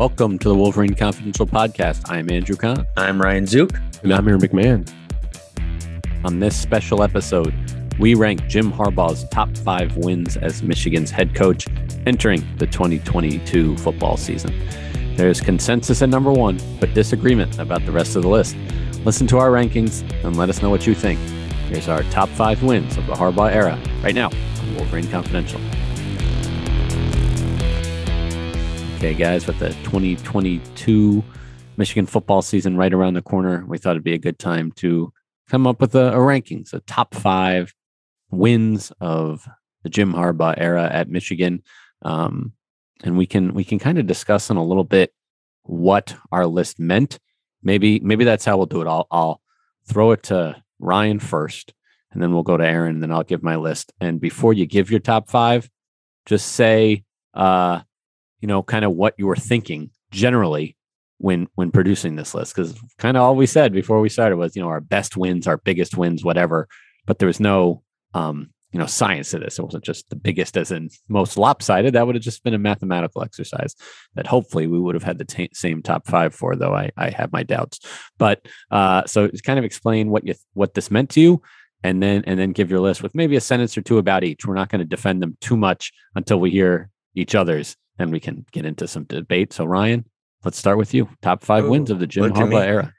Welcome to the Wolverine Confidential Podcast. I'm Andrew Kahn. I'm Ryan Zook. And I'm Aaron McMahon. On this special episode, we rank Jim Harbaugh's top five wins as Michigan's head coach entering the 2022 football season. There's consensus at number one, but disagreement about the rest of the list. Listen to our rankings and let us know what you think. Here's our top five wins of the Harbaugh era right now on Wolverine Confidential. Okay, guys, with the 2022 Michigan football season right around the corner, we thought it'd be a good time to come up with a, a rankings, a top five wins of the Jim Harbaugh era at Michigan, um, and we can we can kind of discuss in a little bit what our list meant. Maybe maybe that's how we'll do it. I'll I'll throw it to Ryan first, and then we'll go to Aaron, and then I'll give my list. And before you give your top five, just say. Uh, you know, kind of what you were thinking generally when when producing this list because kind of all we said before we started was you know our best wins our biggest wins whatever but there was no um you know science to this. It wasn't just the biggest as in most lopsided. That would have just been a mathematical exercise that hopefully we would have had the t- same top five for though i i have my doubts. But uh so it's kind of explain what you what this meant to you and then and then give your list with maybe a sentence or two about each. We're not going to defend them too much until we hear each other's then we can get into some debate. So Ryan, let's start with you. Top five Ooh, wins of the Jim Harbaugh era.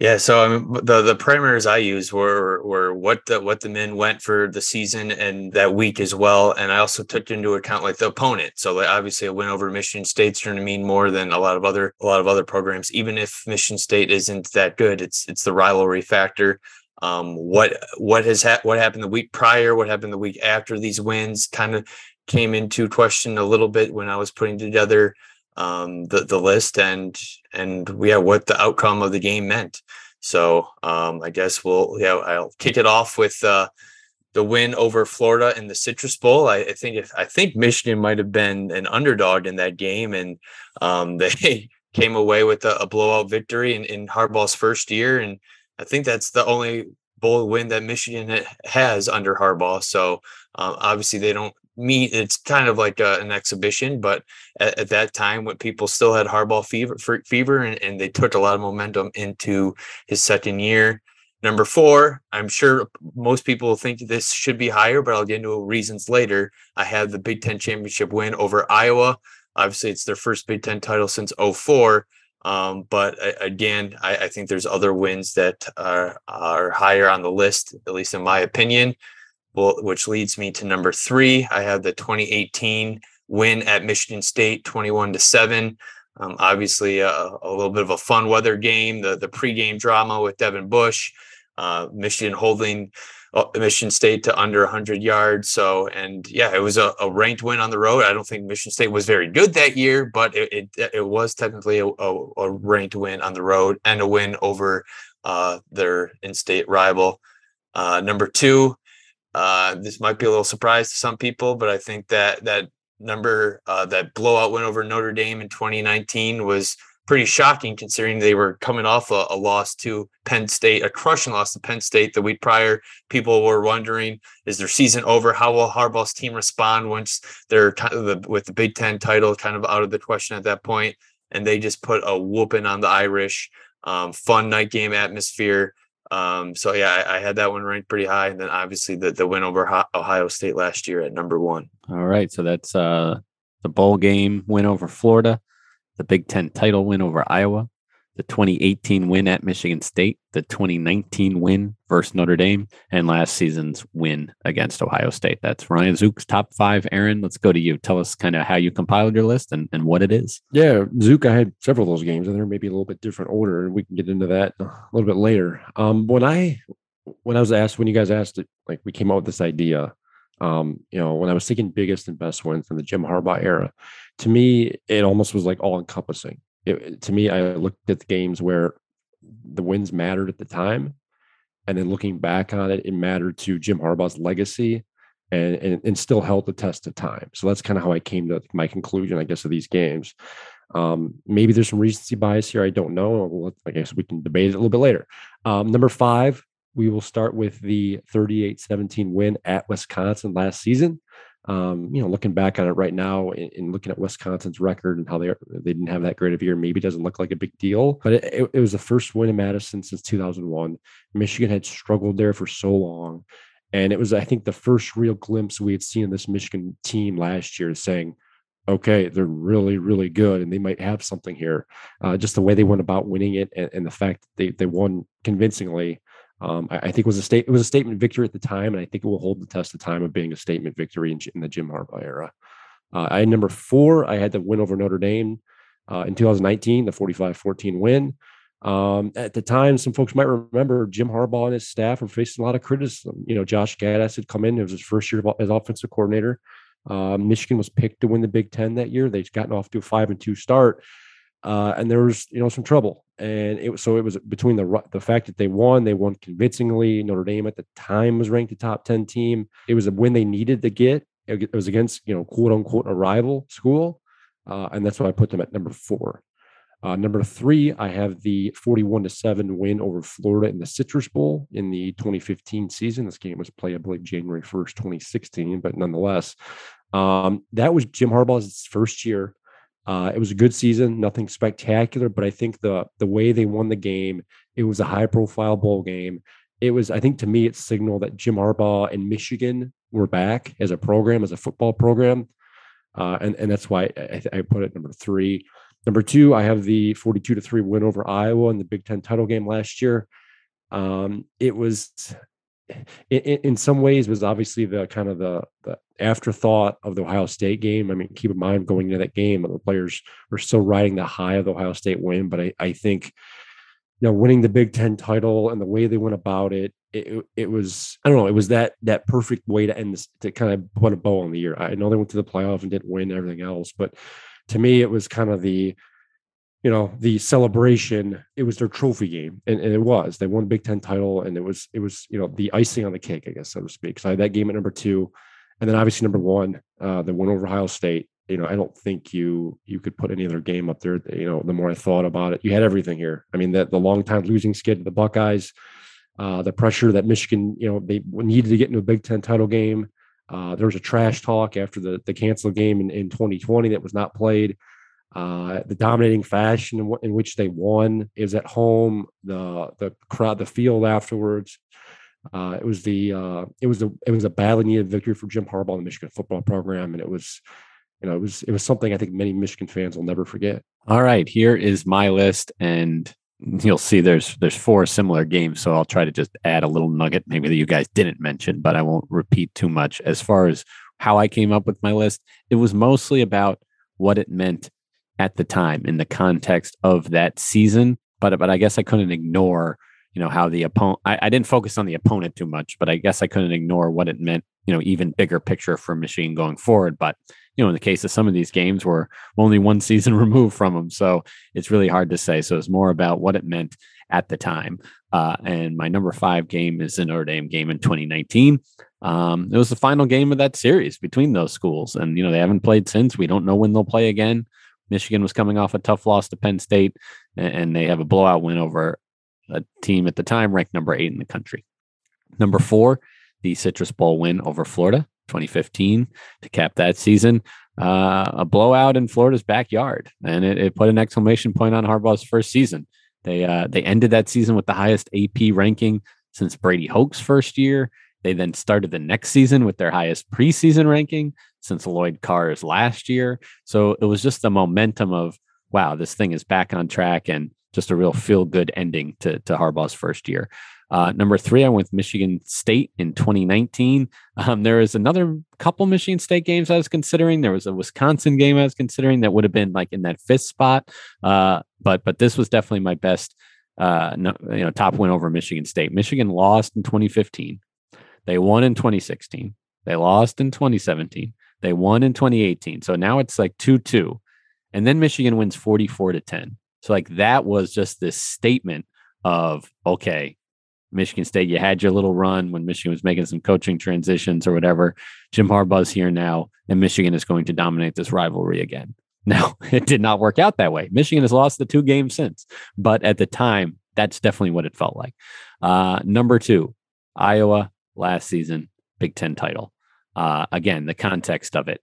Yeah, so um, the the parameters I used were were what the what the men went for the season and that week as well, and I also took into account like the opponent. So like obviously a win over Michigan State's going to mean more than a lot of other a lot of other programs. Even if Michigan State isn't that good, it's it's the rivalry factor. Um, what what has ha- what happened the week prior? What happened the week after these wins? Kind of came into question a little bit when I was putting together um, the the list and and yeah, what the outcome of the game meant. So um, I guess we'll yeah I'll kick it off with uh, the win over Florida in the Citrus Bowl. I, I think if I think Michigan might have been an underdog in that game, and um, they came away with a, a blowout victory in, in Harbaugh's first year, and I think that's the only bowl win that Michigan has under Harbaugh. So uh, obviously they don't me it's kind of like a, an exhibition but at, at, that time when people still had Harbaugh fever fever and, and, they took a lot of momentum into his second year. Number four i'm sure most people think this should be higher but i'll get into reasons later. I have the big ten championship win over iowa. Obviously it's their first big ten title since 04 um, but again, I, I, think there's other wins that are, are higher on the list, at least in my opinion well, which leads me to number three. I have the 2018 win at Michigan State, 21 to seven. Um, obviously, a, a, little bit of a fun weather game. The the pregame drama with Devin Bush, uh, Michigan holding uh, Michigan State to under 100 yards. So, and yeah, it was a, a, ranked win on the road. I don't think Michigan State was very good that year, but it it, it was technically a, a, a, ranked win on the road and a win over uh, their in-state rival. Uh, number two, uh, this might be a little surprise to some people, but I think that that number, uh, that blowout win over Notre Dame in 2019 was pretty shocking considering they were coming off a, a, loss to Penn State, a crushing loss to Penn State the week prior. People were wondering, is their season over? How will Harbaugh's team respond once they're with the Big Ten title kind of out of the question at that point? And they just put a whooping on the Irish. Um, fun night game atmosphere. Um, so yeah, I, I, had that one ranked pretty high, and then obviously the the win over Ohio State last year at number one. All right, so that's uh the bowl game win over Florida, the Big Ten title win over Iowa, the 2018 win at Michigan State, the 2019 win versus Notre Dame, and last season's win against Ohio State. That's Ryan Zook's top five. Aaron, let's go to you. Tell us kind of how you compiled your list and, and what it is. Yeah, Zook, I had several of those games, and they're maybe a little bit different order, and we can get into that a little bit later. Um, when I when I was asked, when you guys asked it, like we came up with this idea, um, you know, when I was thinking biggest and best wins in the Jim Harbaugh era, to me, it almost was like all encompassing it, to me, I looked at the games where the wins mattered at the time. And then looking back on it, it mattered to Jim Harbaugh's legacy and, and, and still held the test of time. So that's kind of how I came to my conclusion, I guess, of these games. Um, maybe there's some recency bias here. I don't know. I guess we can debate it a little bit later. Um, number five, we will start with the 38 17 win at Wisconsin last season um, you know, looking back on it right now and, looking at Wisconsin's record and how they they didn't have that great of year, maybe doesn't look like a big deal. But it, it, was the first win in Madison since 2001. Michigan had struggled there for so long, and it was I think the first real glimpse we had seen of this Michigan team last year, saying, "Okay, they're really really good, and they might have something here." Uh, just the way they went about winning it, and, and the fact that they they won convincingly um, I, I, think was a state it was a statement victory at the time, and I think it will hold the test of time of being a statement victory in, in the Jim Harbaugh era. Uh, I had number four. I had the win over Notre Dame uh, in 2019, the 45-14 win. Um, at the time, some folks might remember Jim Harbaugh and his staff were facing a lot of criticism. You know, Josh Gattis had come in; it was his first year as offensive coordinator. Uh, Michigan was picked to win the Big Ten that year. They'd gotten off to a five and two start, uh, and there was you know some trouble. And it was so it was between the the fact that they won, they won convincingly. Notre Dame at the time was ranked a top ten team. It was a win they needed to get. It was against you know quote unquote a rival school, uh, and that's why I put them at number four. Uh, number three, I have the 41 to 7 win over Florida in the Citrus Bowl in the 2015 season. This game was played, I believe, January 1st, 2016, but nonetheless, um, that was Jim Harbaugh's first year uh, it was a good season, nothing spectacular, but I think the the way they won the game, it was a high profile bowl game. It was, I think, to me, it signaled that Jim Harbaugh and Michigan were back as a program, as a football program, uh, and and that's why I, I put it number three. Number two, I have the forty-two to three win over Iowa in the Big Ten title game last year. Um, it was in, in, some ways was obviously the kind of the, the afterthought of the Ohio State game. I mean, keep in mind going into that game, the players were still riding the high of the Ohio State win. But I, I think, you know, winning the Big Ten title and the way they went about it, it, it was I don't know, it was that that perfect way to end this to kind of put a bow on the year. I know they went to the playoff and didn't win everything else, but to me, it was kind of the you know the celebration it was their trophy game and, and, it was. They won big ten title and it was it was you know the icing on the cake i guess so to speak. So i had that game at number two and then obviously number one uh the one over ohio state. You know i don't think you you could put any other game up there you know the more i thought about it. You had everything here. I mean the, the long time losing skid to the buckeyes uh the pressure that michigan you know they needed to get into a big ten title game. Uh there was a trash talk after the the canceled game in, in 2020 that was not played uh, the dominating fashion in, w- in, which they won is at home. The the crowd, the field afterwards. Uh, it was the uh, it was a it was a badly needed victory for Jim Harbaugh and the Michigan football program, and it was you know it was it was something I think many Michigan fans will never forget. All right, here is my list, and you'll see there's there's four similar games, so I'll try to just add a little nugget maybe that you guys didn't mention, but I won't repeat too much. As far as how I came up with my list, it was mostly about what it meant at the time in the context of that season. But but I guess I couldn't ignore, you know, how the opponent. I, I didn't focus on the opponent too much, but I guess I couldn't ignore what it meant, you know, even bigger picture for Michigan going forward. But you know, in the case of some of these games, we're only one season removed from them, so it's really hard to say. So it's more about what it meant at the time. Uh, and my number five game is the Notre Dame game in 2019. Um, it was the final game of that series between those schools, and you know they haven't played since. We don't know when they'll play again. Michigan was coming off a tough loss to Penn State, and they have a blowout win over a team at the time ranked number eight in the country. Number four, the Citrus Bowl win over Florida, 2015, to cap that season. Uh, a blowout in Florida's backyard, and it, it, put an exclamation point on Harbaugh's first season. They uh, they ended that season with the highest AP ranking since Brady Hoke's first year, They then started the next season with their highest preseason ranking since Lloyd Carr's last year. So it was just the momentum of, wow, this thing is back on track and just a real feel good ending to, to Harbaugh's first year. Uh, number three, I went with Michigan State in 2019. Um, there was another couple Michigan State games I was considering. There was a Wisconsin game I was considering that would have been like in that fifth spot. Uh, but but this was definitely my best, uh, no, you know, top win over Michigan State. Michigan lost in 2015. They won in 2016. They lost in 2017. They won in 2018. So now it's like 2 2. And then Michigan wins 44 to 10. So, like, that was just this statement of, okay, Michigan State, you had your little run when Michigan was making some coaching transitions or whatever. Jim Harbaugh's here now, and Michigan is going to dominate this rivalry again. Now, it did not work out that way. Michigan has lost the two games since, but at the time, that's definitely what it felt like. Uh, number two, Iowa last season, Big Ten title. Uh, again, the context of it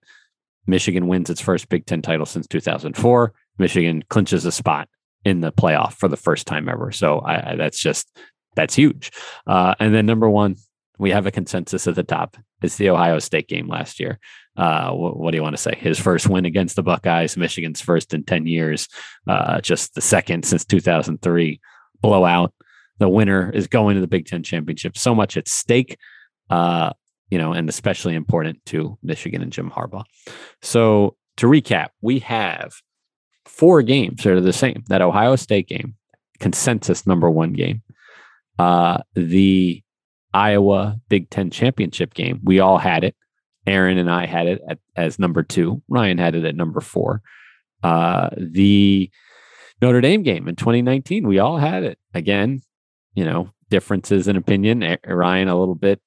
Michigan wins its first Big Ten title since 2004. Michigan clinches a spot in the playoff for the first time ever. So I, I, that's just that's huge. Uh, and then number one, we have a consensus at the top. It's the Ohio State game last year. Uh, what, what, do you want to say? His first win against the Buckeyes, Michigan's first in 10 years, uh, just the second since 2003. Blowout. The winner is going to the Big Ten championship. So much at stake, uh, you know, and especially important to Michigan and Jim Harbaugh. So to recap, we have four games that are the same. That Ohio State game, consensus number one game. Uh, the Iowa Big Ten championship game, we all had it. Aaron and I had it at, as number two. Ryan had it at number four. Uh, the Notre Dame game in 2019, we all had it. Again, you know, differences in opinion. Ryan a little bit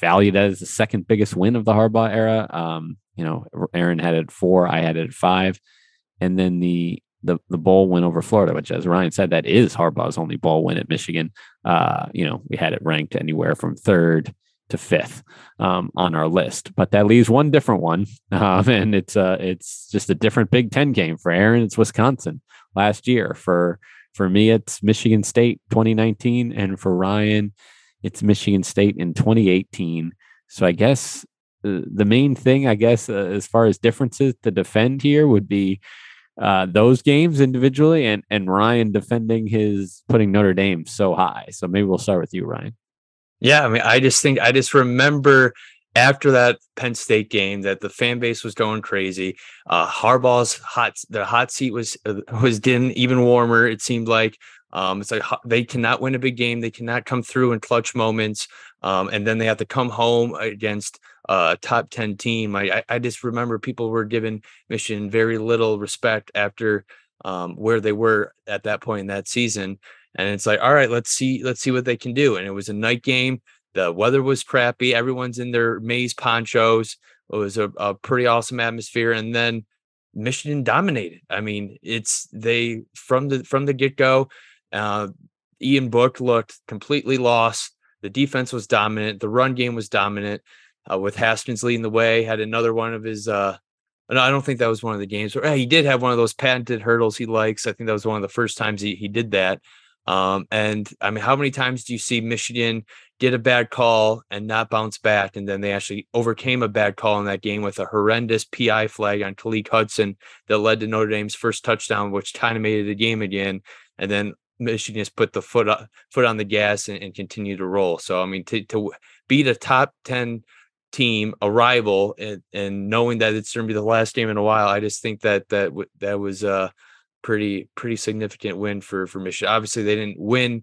valued as the second biggest win of the Harbaugh era. Um, you know, Aaron had it four, I had it five, and then the the the bowl win over Florida, which, as Ryan said, that is Harbaugh's only bowl win at Michigan. Uh, you know, we had it ranked anywhere from third to fifth um, on our list, but that leaves one different one, um, and it's uh, it's just a different Big Ten game for Aaron. It's Wisconsin last year for for me, it's Michigan State 2019, and for Ryan, it's Michigan State in 2018. So I guess uh, the main thing, I guess, uh, as far as differences to defend here would be uh, those games individually, and and Ryan defending his putting Notre Dame so high. So maybe we'll start with you, Ryan. Yeah, I mean, I just think I just remember after that Penn State game that the fan base was going crazy. Uh, Harbaugh's hot the hot seat was uh, was getting even warmer. It seemed like um, it's like they cannot win a big game. They cannot come through in clutch moments, um, and then they have to come home against a top ten team. I I just remember people were giving Michigan very little respect after um, where they were at that point in that season. And it's like, all right, let's see, let's see what they can do. And it was a night game. The weather was crappy. Everyone's in their maize ponchos. It was a, a pretty awesome atmosphere. And then Michigan dominated. I mean, it's they from the from the get go. Uh, Ian Book looked completely lost. The defense was dominant. The run game was dominant. Uh, with Haskins leading the way, had another one of his. Uh, no, I don't think that was one of the games. Or, he did have one of those patented hurdles he likes. I think that was one of the first times he, he did that. Um, and I mean, how many times do you see Michigan get a bad call and not bounce back? And then they actually overcame a bad call in that game with a horrendous PI flag on Khaleke Hudson that led to Notre Dame's first touchdown, which kind of made it a game again. And then Michigan just put the foot up, foot on the gas and, and continue to roll. So I mean, to, to beat a top ten team, a rival, and, and knowing that it's going to be the last game in a while, I just think that that that was a pretty pretty significant win for for Michigan. Obviously, they didn't win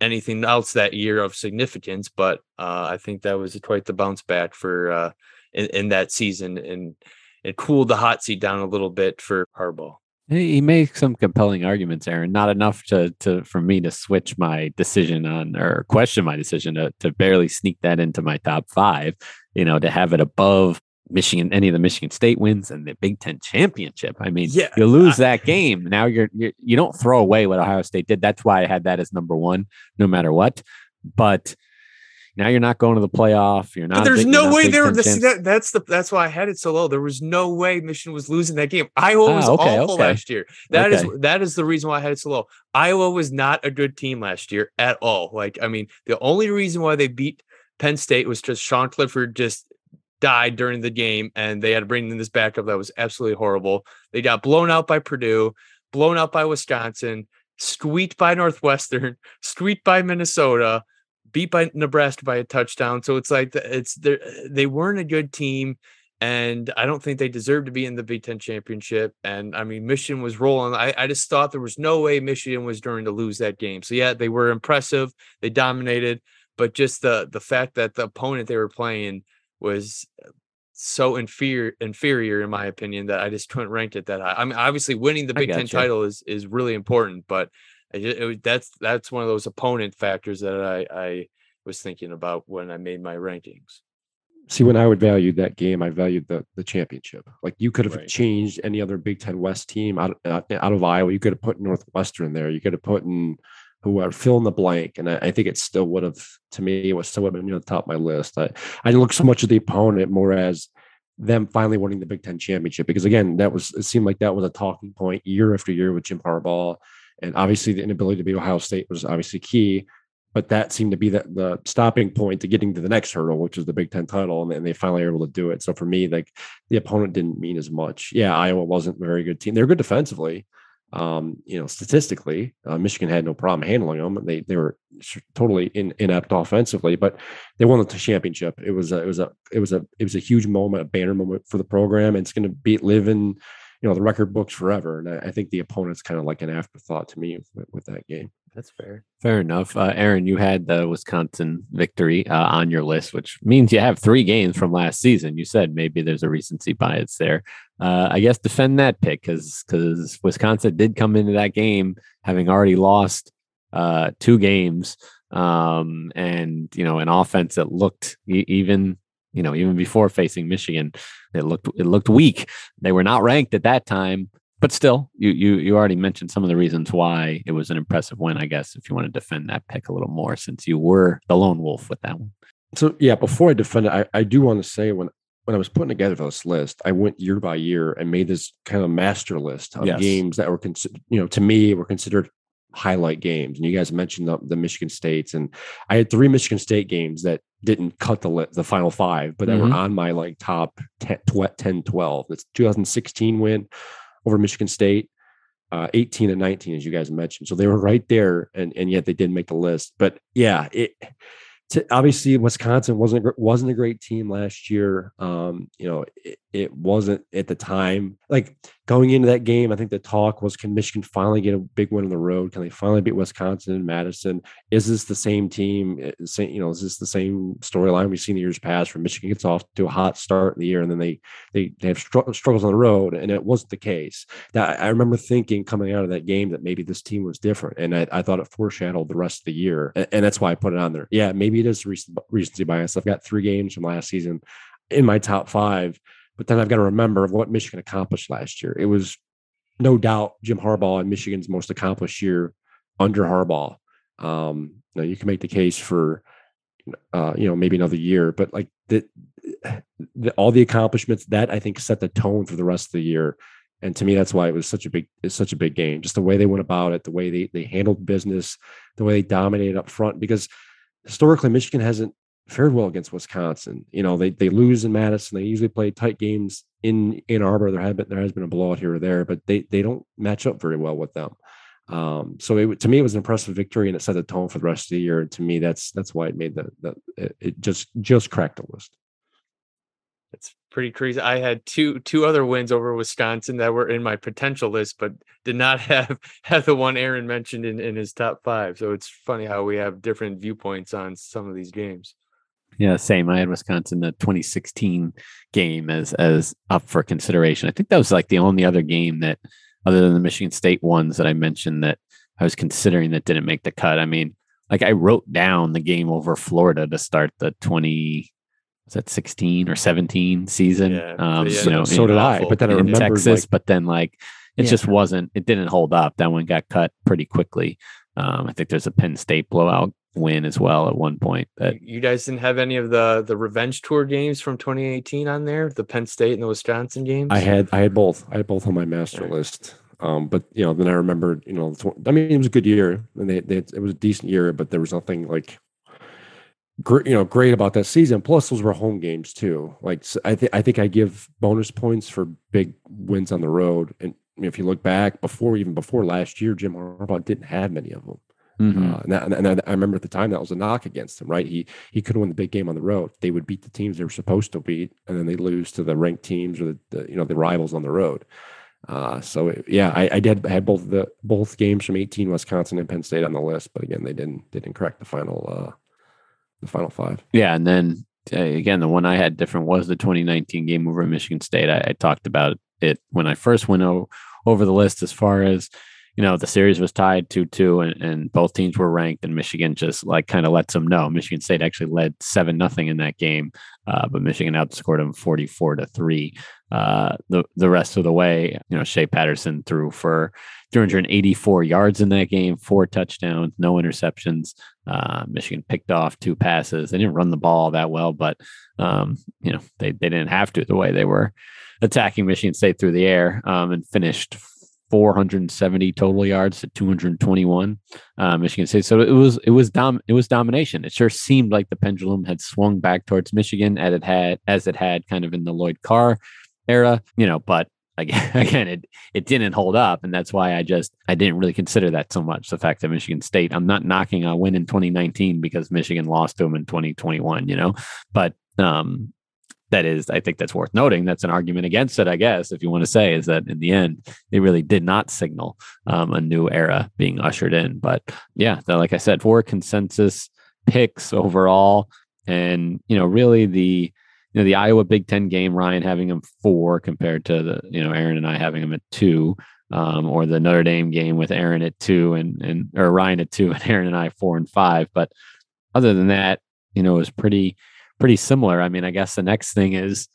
anything else that year of significance, but uh, I think that was quite the bounce back for uh, in, in that season and it cooled the hot seat down a little bit for Harbaugh. He makes some compelling arguments, Aaron. Not enough to to for me to switch my decision on or question my decision to to barely sneak that into my top five. You know, to have it above Michigan, any of the Michigan State wins and the Big Ten championship. I mean, yeah, you lose that game. Now you're, you're you don't throw away what Ohio State did. That's why I had that as number one, no matter what. But now you're not going to the playoff. You're not. There's big, no way there. The, that, that's the that's why I had it so low. There was no way Michigan was losing that game. Iowa was ah, okay, awful okay. last year. That okay. is that is the reason why I had it so low. Iowa was not a good team last year at all. Like I mean, the only reason why they beat Penn State was just Sean Clifford just died during the game and they had to bring in this backup that was absolutely horrible. They got blown out by Purdue, blown out by Wisconsin, squeaked by Northwestern, squeaked by Minnesota, beat by Nebraska by a touchdown. So it's like it's they weren't a good team and I don't think they deserve to be in the Big Ten championship. And I mean, Michigan was rolling. I, I just thought there was no way Michigan was going to lose that game. So yeah, they were impressive. They dominated, but just the the fact that the opponent they were playing was uh, so inferior inferior in my opinion that I just couldn't rank it that high. I mean, obviously winning the Big Ten title is is really important, but it, it, that's that's one of those opponent factors that I I was thinking about when I made my rankings. See, when I would value that game, I valued the the championship. Like you could have right. changed any other Big Ten West team out out, out of Iowa. You could have put Northwestern there. You could have put in who are fill in the blank. And I, I, think it still would have, to me, it was still would have been near the top of my list. I, I didn't look so much at the opponent more as them finally winning the Big Ten championship because again, that was it seemed like that was a talking point year after year with Jim Harbaugh, and obviously the inability to beat Ohio State was obviously key. But that seemed to be the, the stopping point to getting to the next hurdle, which is the Big Ten title, and, and they finally were able to do it. So for me, like the opponent didn't mean as much. Yeah, Iowa wasn't a very good team. They're good defensively, um, you know, statistically, uh, Michigan had no problem handling them. They they were totally in, inept offensively, but they won the championship. It was a, it was a it was a it was a huge moment, a banner moment for the program, and it's going to be live in you know the record books forever. And I, I think the opponent's kind of like an afterthought to me with, with that game. That's fair. Fair enough. Uh, Aaron, you had the Wisconsin victory uh, on your list, which means you have three games from last season. You said maybe there's a recency bias there. Uh, I guess defend that pick because because Wisconsin did come into that game having already lost uh, two games, um, and you know an offense that looked even you know even before facing Michigan, it looked it looked weak. They were not ranked at that time but still, you you you already mentioned some of the reasons why it was an impressive win. I guess if you want to defend that pick a little more, since you were the lone wolf with that one. So yeah, before I defend it, I, I do want to say when when I was putting together this list, I went year by year and made this kind of master list of yes. games that were considered, you know, to me were considered highlight games. And you guys mentioned the, the, Michigan States, and I had three Michigan State games that didn't cut the list, the final five, but that mm-hmm. were on my like top 10, 10 12. It's 2016 win, over Michigan State, uh, 18 and 19, as you guys mentioned. So they were right there, and and yet they didn't make the list. But yeah, it to, obviously Wisconsin wasn't wasn't a great team last year. Um, you know, it, it, wasn't at the time. Like going into that game, I think the talk was, can Michigan finally get a big win on the road? Can they finally beat Wisconsin and Madison? Is this the same team? Eh, you know, is this the same storyline we've seen years past, where Michigan gets off to a hot start in the year and then they they they have struggles on the road, and it wasn't the case. That I remember thinking coming out of that game that maybe this team was different, and I, I thought it foreshadowed the rest of the year, and, and that's why I put it on there. Yeah, maybe it is recency bias. I've got three games from last season in my top five but then I've got to remember what Michigan accomplished last year. It was no doubt Jim Harbaugh and Michigan's most accomplished year under Harbaugh. Um, you, know, you can make the case for, uh, you know, maybe another year, but like the, the, all the accomplishments that I think set the tone for the rest of the year. And to me, that's why it was such a big, it's such a big game. Just the way they went about it, the way they they handled business, the way they dominated up front. Because historically, Michigan hasn't fared well against Wisconsin. You know, they they lose in Madison. They usually play tight games in Ann Arbor. There have been there has been a blowout here or there, but they they don't match up very well with them. Um, so it, to me, it was an impressive victory, and it set the tone for the rest of the year. And to me, that's that's why it made the, the it, it just just cracked the list. It's pretty crazy. I had two two other wins over Wisconsin that were in my potential list, but did not have have the one Aaron mentioned in, in his top five. So it's funny how we have different viewpoints on some of these games. Yeah, same. I had Wisconsin the 2016 game as as up for consideration. I think that was like the only other game that, other than the Michigan State ones that I mentioned, that I was considering that didn't make the cut. I mean, like I wrote down the game over Florida to start the 20 was that 16 or 17 season. Yeah, um, yeah, you know, so did I. But then I remember Texas, like, but then like it yeah. just wasn't. It didn't hold up. That one got cut pretty quickly. Um, I think there's a Penn State blowout win as well at one point. That you guys didn't have any of the the revenge tour games from 2018 on there, the Penn State and the Wisconsin games. I had I had both. I had both on my master right. list. Um, but you know, then I remembered, you know, I mean, it was a good year, and they, they it was a decent year, but there was nothing like great, you know, great about that season. Plus, those were home games too. Like I think I think I give bonus points for big wins on the road. And if you look back before, even before last year, Jim Harbaugh didn't have many of them. Mm-hmm. Uh, and, that, and, I, I remember at the time that was a knock against him, right? He he couldn't win the big game on the road. They would beat the teams they were supposed to beat, and then they lose to the ranked teams or the, the you know the rivals on the road. Uh, so it, yeah, I, I did I had both the both games from 18 Wisconsin and Penn State on the list, but again they didn't they didn't crack the final uh, the final five. Yeah, and then uh, again the one I had different was the 2019 game over Michigan State. I, I talked about it when I first went o- over the list as far as you know, the series was tied 2 2, and, and both teams were ranked, and Michigan just like kind of lets them know. Michigan State actually led 7 nothing in that game, uh, but Michigan outscored them 44 to 3. Uh, the, the rest of the way, you know, Shea Patterson threw for 384 yards in that game, four touchdowns, no interceptions. Uh, Michigan picked off two passes. They didn't run the ball that well, but, um, you know, they, they didn't have to the way they were attacking Michigan State through the air um, and finished 470 total yards to 221 uh, Michigan State. So it was it was dom it was domination. It sure seemed like the pendulum had swung back towards Michigan as it had as it had kind of in the Lloyd Carr era, you know, but again, again it it didn't hold up and that's why I just I didn't really consider that so much the fact that Michigan State I'm not knocking a win in 2019 because Michigan lost to them in 2021, you know, but um that is, I think that's worth noting. That's an argument against it, I guess, if you want to say, is that in the end, it really did not signal um, a new era being ushered in. But yeah, like I said, four consensus picks overall. And, you know, really the, you know, the Iowa Big Ten game, Ryan having them four compared to the, you know, Aaron and I having them at two. Um, or the Notre Dame game with Aaron at two and and or Ryan at two and Aaron and I four and five. But other than that, you know, it was pretty pretty similar. I mean, I guess the next thing is,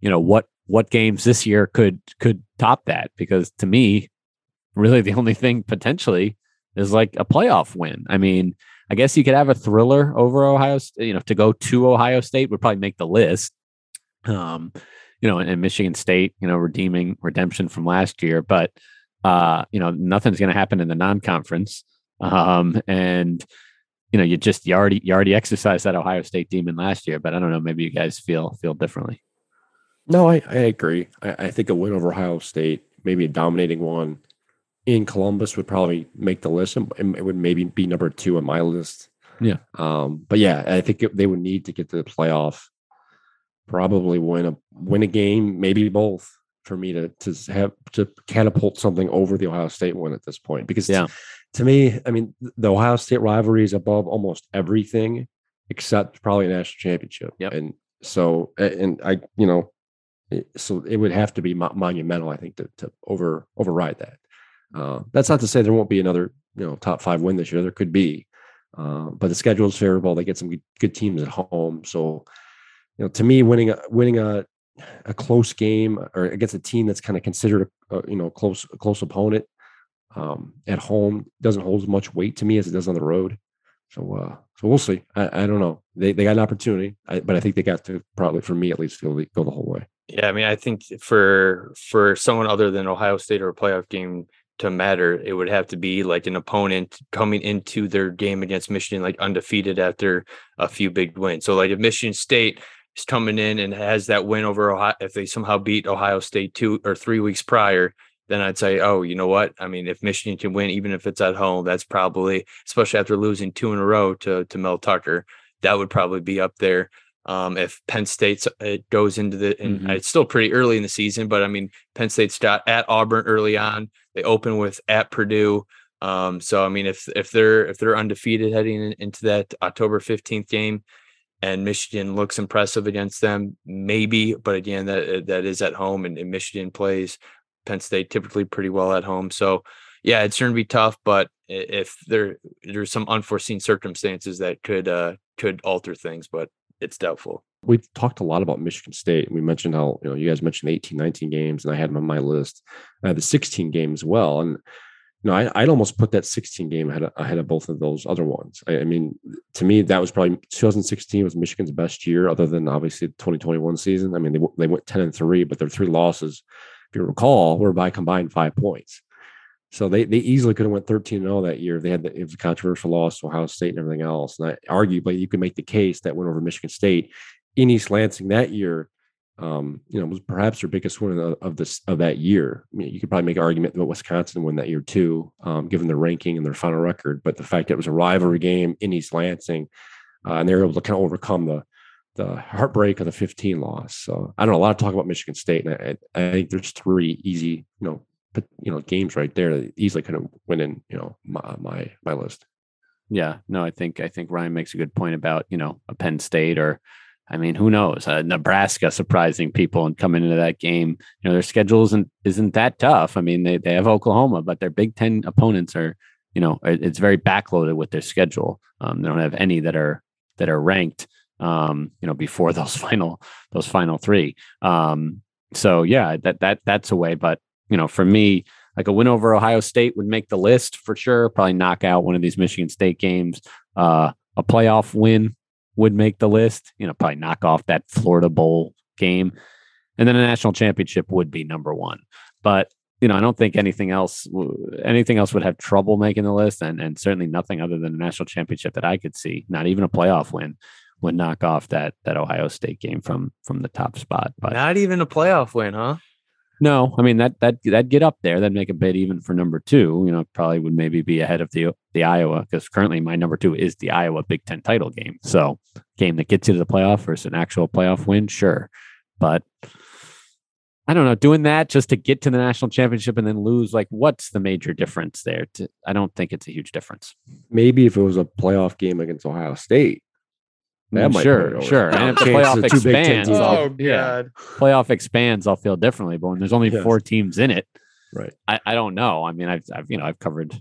you know, what what games this year could could top that? Because to me, really the only thing potentially is like a playoff win. I mean, I guess you could have a thriller over Ohio you know, to go to Ohio State would probably make the list. Um, you know, and Michigan State, you know, redeeming redemption from last year, but uh, you know, nothing's going to happen in the non-conference. Um, and you know, you just you already you already exercised that Ohio State demon last year, but I don't know, maybe you guys feel feel differently. No, I, I agree. I, I think a win over Ohio State, maybe a dominating one in Columbus would probably make the list and it would maybe be number two on my list. Yeah. Um, but yeah, I think it, they would need to get to the playoff, probably win a win a game, maybe both for me to to have to catapult something over the Ohio State one at this point. Because yeah to me, I mean, the Ohio State rivalry is above almost everything except probably a national championship. Yep. And so, and I, you know, so it would have to be monumental, I think, to, to over override that. Uh, that's not to say there won't be another, you know, top five win this year. There could be, uh, but the schedule is favorable. They get some good, good teams at home. So, you know, to me, winning a winning a a close game or against a team that's kind of considered a, a you know close a close opponent um, at home doesn't hold as much weight to me as it does on the road. So, uh, so we'll see. I, I don't know. They they got an opportunity, I, but I think they got to probably, for me at least, go the, go the whole way. Yeah, I mean, I think for for someone other than Ohio State or a playoff game to matter, it would have to be like an opponent coming into their game against Michigan like undefeated after a few big wins. So, like if Michigan State is coming in and has that win over Ohio, if they somehow beat Ohio State two or three weeks prior, then I'd say, oh, you know what? I mean, if Michigan can win, even if it's at home, that's probably, especially after losing two in a row to to Mel Tucker, that would probably be up there. Um, if Penn State it goes into the, and mm-hmm. it's still pretty early in the season, but I mean, Penn State's got at Auburn early on. They open with at Purdue. Um, so I mean, if if they're if they're undefeated heading into that October fifteenth game, and Michigan looks impressive against them, maybe. But again, that that is at home, and, and Michigan plays Penn State typically pretty well at home. So yeah, it's going to be tough, but if there there's some unforeseen circumstances that could uh could alter things, but it's doubtful. We've talked a lot about Michigan State. We mentioned how, you know, you guys mentioned 18, 19 games, and I had them on my list. Had the 16 game as well. And know, I, would almost put that 16 game ahead of, ahead of both of those other ones. I, I, mean, to me, that was probably 2016 was Michigan's best year, other than obviously the 2021 season. I mean, they, they went 10 and three, but their three losses if you recall, were by combined five points. So they they easily could have went 13 0 that year. They had the, it was a controversial loss to Ohio State and everything else. And I, arguably, you could make the case that went over Michigan State in East Lansing that year. Um, you know, was perhaps their biggest win of, this of that year. I mean, you could probably make an argument that Wisconsin won that year too, um, given their ranking and their final record. But the fact that it was a rivalry game in East Lansing, uh, and they were able to kind of overcome the the heartbreak of the 15 loss. So I don't know a lot of talk about Michigan State, and I, I think there's three easy, you know, but you know, games right there that easily kind of went in, you know, my my my list. Yeah, no, I think I think Ryan makes a good point about you know a Penn State or I mean, who knows? Uh, Nebraska surprising people and coming into that game. You know, their schedule isn't isn't that tough. I mean, they they have Oklahoma, but their Big Ten opponents are, you know, it's very backloaded with their schedule. Um, they don't have any that are that are ranked. Um, you know, before those final those final three. Um, so yeah, that that that's a way. But you know, for me, like a win over Ohio State would make the list for sure. Probably knock out one of these Michigan State games. Uh, a playoff win would make the list. You know, probably knock off that Florida Bowl game, and then a national championship would be number one. But you know, I don't think anything else anything else would have trouble making the list, and and certainly nothing other than a national championship that I could see. Not even a playoff win would knock off that that Ohio State game from from the top spot. But not even a playoff win, huh? No, I mean that that that get up there. That'd make a bid even for number two. You know, probably would maybe be ahead of the the Iowa because currently my number two is the Iowa Big Ten title game. So game that gets you to the playoff versus an actual playoff win, sure. But I don't know, doing that just to get to the national championship and then lose, like what's the major difference there? To, I don't think it's a huge difference. Maybe if it was a playoff game against Ohio State, that might sure, sure. And if the playoff expands, oh god, yeah, playoff expands, I'll feel differently. But when there's only yes. four teams in it, right? I, I don't know. I mean, I've, I've you know I've covered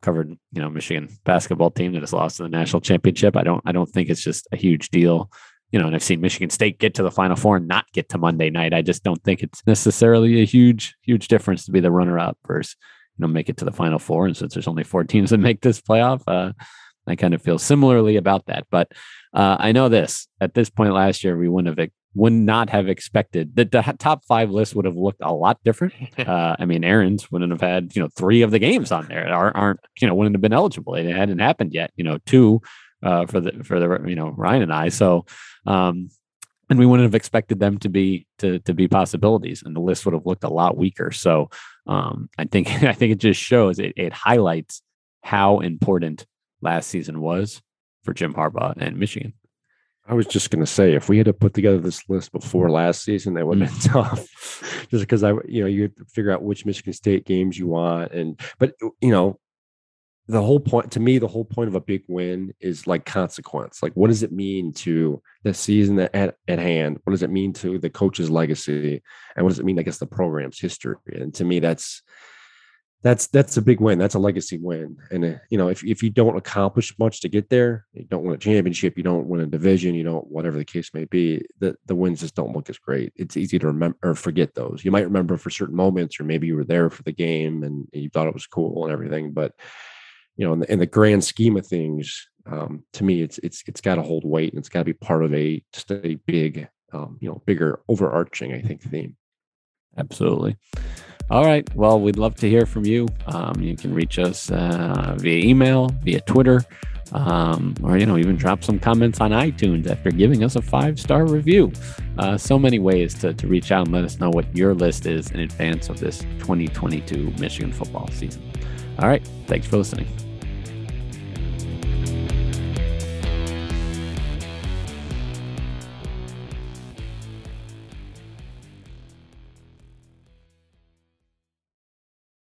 covered you know Michigan basketball team that has lost to the national championship. I don't I don't think it's just a huge deal. You know, and I've seen Michigan State get to the Final Four and not get to Monday night. I just don't think it's necessarily a huge huge difference to be the runner up versus you know make it to the Final Four. And since there's only four teams that make this playoff, uh, I kind of feel similarly about that. But uh, I know this at this point last year, we wouldn't have would not have expected that the top five list would have looked a lot different. Uh, I mean, Aaron's wouldn't have had you know three of the games on there aren't, aren't you know wouldn't have been eligible. It hadn't happened yet. You know, two uh, for the for the you know Ryan and I. So. Um, and we wouldn't have expected them to be to to be possibilities, and the list would have looked a lot weaker. So um, I think I think it just shows it, it highlights how important last season was for Jim Harbaugh and Michigan. I was just going to say, if we had to put together this list before last season, that would have mm. been tough. just because I, you know, you have to figure out which Michigan State games you want, and but you know, the whole point to me, the whole point of a big win is like consequence. Like, what does it mean to the season at, at hand? What does it mean to the coach's legacy? And what does it mean, I guess, the program's history? And to me, that's that's that's a big win. That's a legacy win. And uh, you know, if if you don't accomplish much to get there, you don't win a championship, you don't win a division, you don't whatever the case may be, the the wins just don't look as great. It's easy to remember or forget those. You might remember for certain moments, or maybe you were there for the game and you thought it was cool and everything. But you know, in the, in the grand scheme of things, um, to me, it's it's it's got to hold weight and it's got to be part of a just a big, um, you know, bigger overarching, I think, theme. Absolutely. All right. Well, we'd love to hear from you. Um, you can reach us uh, via email, via Twitter, um, or you know, even drop some comments on iTunes after giving us a five star review. Uh, so many ways to, to reach out and let us know what your list is in advance of this 2022 Michigan football season. All right. Thanks for listening.